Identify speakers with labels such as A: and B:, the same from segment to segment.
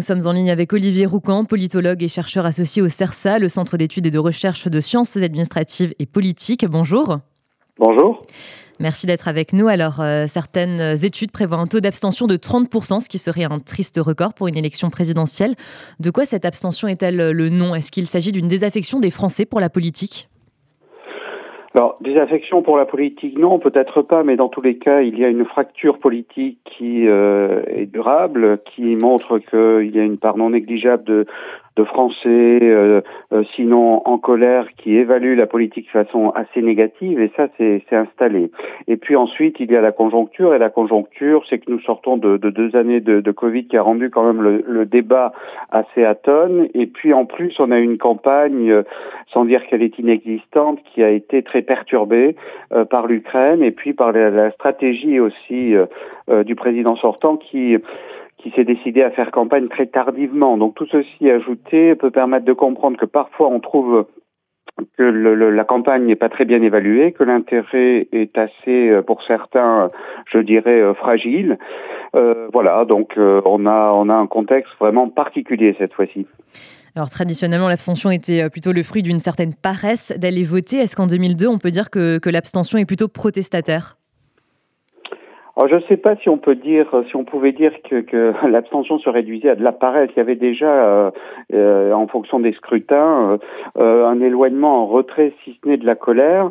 A: nous sommes en ligne avec Olivier Roucan, politologue et chercheur associé au CERSA, le Centre d'études et de recherche de sciences administratives et politiques. Bonjour.
B: Bonjour.
A: Merci d'être avec nous. Alors, euh, certaines études prévoient un taux d'abstention de 30%, ce qui serait un triste record pour une élection présidentielle. De quoi cette abstention est-elle le nom? Est-ce qu'il s'agit d'une désaffection des Français pour la politique?
B: Alors, désaffection pour la politique, non, peut-être pas, mais dans tous les cas, il y a une fracture politique qui euh, est durable, qui montre qu'il y a une part non négligeable de, de Français, euh, euh, sinon en colère, qui évaluent la politique de façon assez négative, et ça, c'est installé. Et puis ensuite, il y a la conjoncture, et la conjoncture, c'est que nous sortons de, de deux années de, de, Covid qui a rendu quand même le, le, débat assez atone, et puis en plus, on a une campagne, euh, sans dire qu'elle est inexistante, qui a été très perturbée par l'Ukraine, et puis par la, la stratégie aussi du président sortant qui qui s'est décidé à faire campagne très tardivement. Donc tout ceci ajouté peut permettre de comprendre que parfois on trouve que la campagne n'est pas très bien évaluée, que l'intérêt est assez, euh, pour certains, je dirais, euh, fragile. Euh, voilà, donc on a on a un contexte vraiment particulier cette fois-ci.
A: Alors traditionnellement, l'abstention était plutôt le fruit d'une certaine paresse d'aller voter. Est-ce qu'en 2002, on peut dire que l'abstention est plutôt protestataire?
B: Alors, je ne sais pas si on peut dire, si on pouvait dire que, que l'abstention se réduisait à de la paresse. Il y avait déjà, euh, euh, en fonction des scrutins, euh, un éloignement en retrait, si ce n'est de la colère.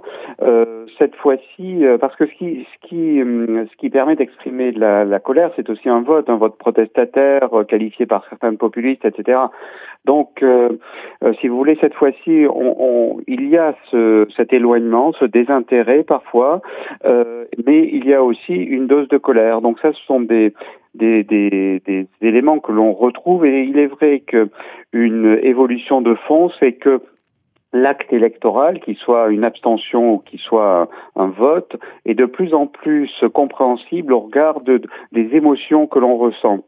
B: cette fois-ci, parce que ce qui, ce qui, ce qui permet d'exprimer de la, la colère, c'est aussi un vote, un vote protestataire qualifié par certains populistes, etc. Donc, si vous voulez, cette fois-ci, on, on, il y a ce, cet éloignement, ce désintérêt parfois, mais il y a aussi une de colère. Donc ça, ce sont des, éléments que l'on retrouve et il est vrai qu'une évolution de fond, c'est que l'acte électoral, qu'il soit une abstention ou qu'il soit un vote, est de plus en plus compréhensible au regard de, des émotions que l'on ressent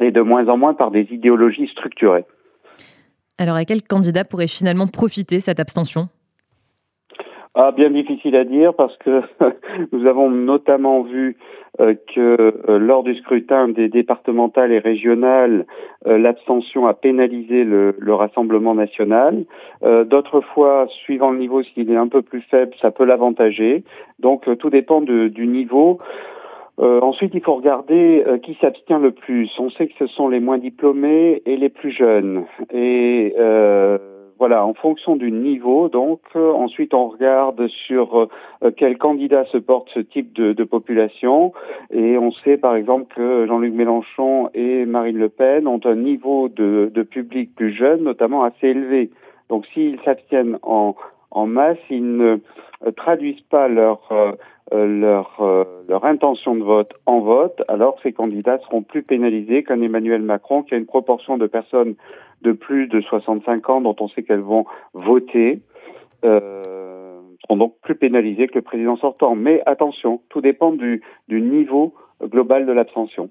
B: et de moins en moins par des idéologies structurées.
A: Alors à quel candidat pourrait finalement profiter cette abstention?
B: Ah, bien difficile à dire parce que nous avons notamment vu euh, que euh, lors du scrutin des départementales et régionales, euh, l'abstention a pénalisé le, le Rassemblement national. D'autres fois, suivant le niveau, s'il est un peu plus faible, ça peut l'avantager. Donc tout dépend du niveau. ensuite, il faut regarder qui s'abstient le plus. On sait que ce sont les moins diplômés et les plus jeunes. Et voilà, en fonction du niveau, donc euh, ensuite on regarde sur euh, quel candidat se porte ce type de, de, population et on sait par exemple que Jean-Luc Mélenchon et Marine Le Pen ont un niveau de, de public plus jeune, notamment assez élevé. Donc s'ils s'abstiennent en, en masse, ils ne euh, traduisent pas leur leur, leur intention de vote en vote, alors ces candidats seront plus pénalisés qu'un Emmanuel Macron qui a une proportion de personnes de plus de 65 ans dont on sait qu'elles vont voter euh, seront donc plus pénalisées que le président sortant. Mais attention, tout dépend du, du niveau global de l'abstention.